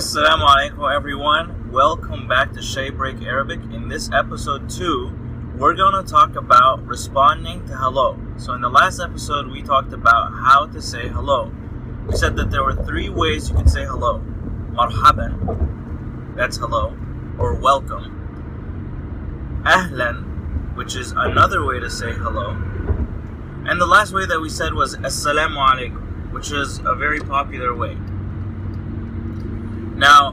Assalamu alaikum everyone. Welcome back to Shay Break Arabic. In this episode 2, we're going to talk about responding to hello. So in the last episode we talked about how to say hello. We said that there were three ways you could say hello. Marhaban, that's hello, or welcome. Ahlan, which is another way to say hello. And the last way that we said was Assalamu alaikum, which is a very popular way. Now,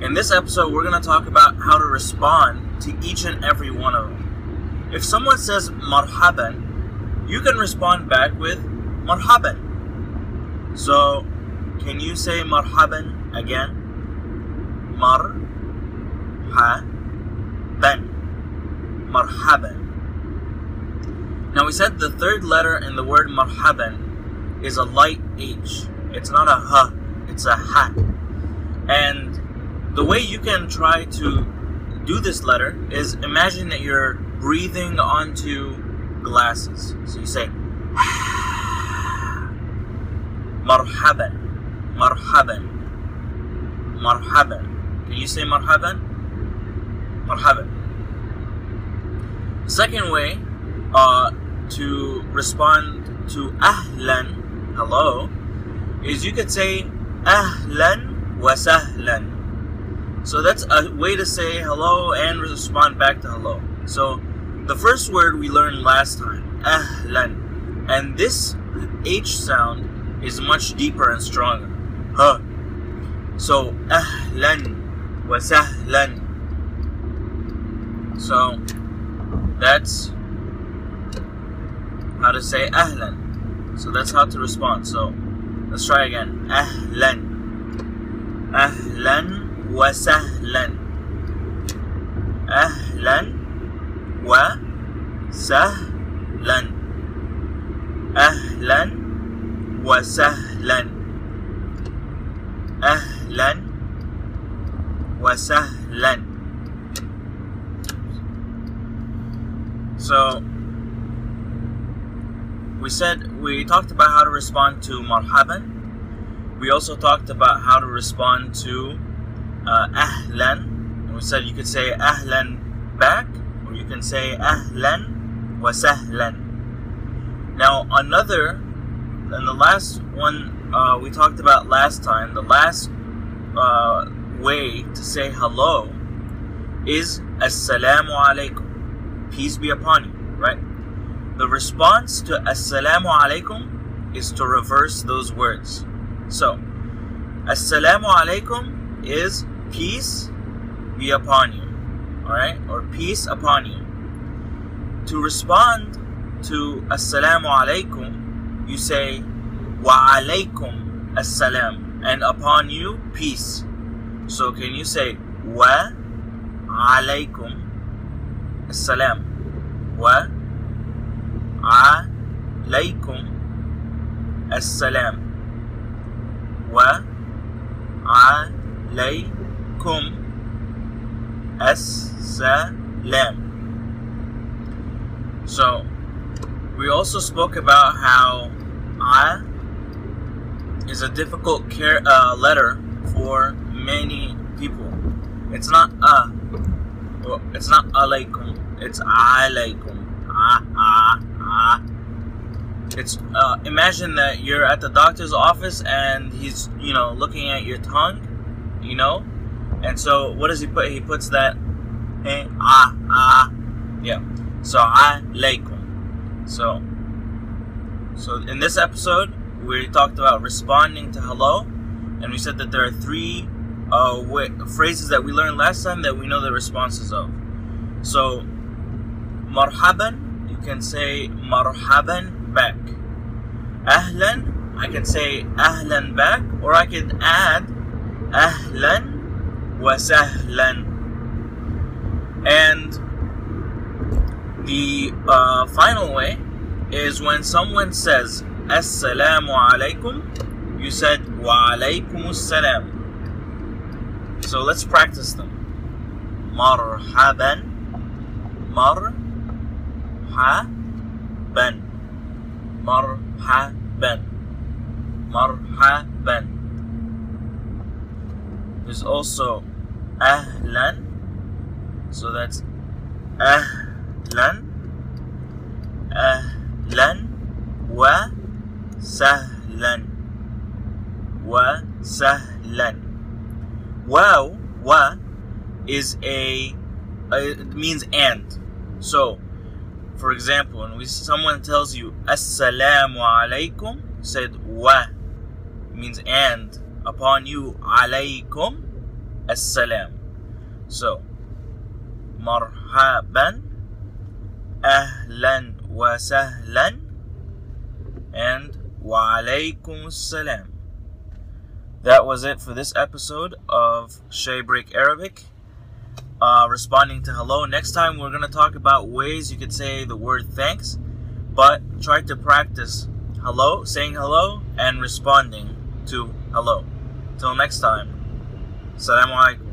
in this episode, we're going to talk about how to respond to each and every one of them. If someone says marhaban, you can respond back with marhaban. So, can you say marhaban again? Mar ha ban. Marhaban. Now we said the third letter in the word marhaban is a light H. It's not a H, it's a ha. And the way you can try to do this letter is imagine that you're breathing onto glasses. So you say marhaban, marhaban, marhaban. Can you say marhaban? Marhaban. Second way uh, to respond to ahlan, hello, is you could say ahlan wasahlan. So that's a way to say hello and respond back to hello. So the first word we learned last time, ahlan, and this H sound is much deeper and stronger. Huh. So ahlan wasahlan. So that's how to say ahlan. So that's how to respond. So let's try again. Ahlan. أهلا وسهلا أهلا وسهلا أهلا وسهلا أهلا وسهلا So we said we talked about how to respond to marhaban we also talked about how to respond to uh, ahlan. And we said you could say ahlan back, or you can say ahlan wa sahlan. Now, another, and the last one uh, we talked about last time, the last uh, way to say hello is assalamu alaikum. Peace be upon you, right? The response to assalamu alaikum is to reverse those words. So, Assalamu alaikum is peace be upon you. Alright? Or peace upon you. To respond to Assalamu alaikum, you say Wa alaikum assalam. And upon you, peace. So can you say Wa alaikum assalam? Wa alaikum assalam. وعليكم السلام. So, we also spoke about how I is a difficult care, uh, letter for many people. It's not a, well, it's not alaikum, it's alaikum. Ah, ah, ah. It's uh, imagine that you're at the doctor's office and he's you know looking at your tongue, you know, and so what does he put? He puts that eh, ah ah yeah. So I alaikum. So so in this episode we talked about responding to hello, and we said that there are three uh, phrases that we learned last time that we know the responses of. So marhaban, you can say marhaban. Ahlan, I can say ahlan back, or I can add ahlan wa sahlan. And the uh, final way is when someone says assalamu alaikum, you said wa alaikum assalam. So let's practice them. Marhaban, marhaban. Marhaban. Marhaban. There's also Ahlan. So that's Ahlan. Ahlan wa sahlan. Wa sahlan. Wow, wa is a uh, it means and. So for example, when we, someone tells you assalamu alaikum, said wa means and upon you alaykum assalam. So, marhaban, ahlan wa sahlan, and wa alaykum assalam. That was it for this episode of Break Arabic. Uh, responding to hello. Next time, we're going to talk about ways you could say the word thanks, but try to practice hello, saying hello, and responding to hello. Till next time, Assalamu alaikum.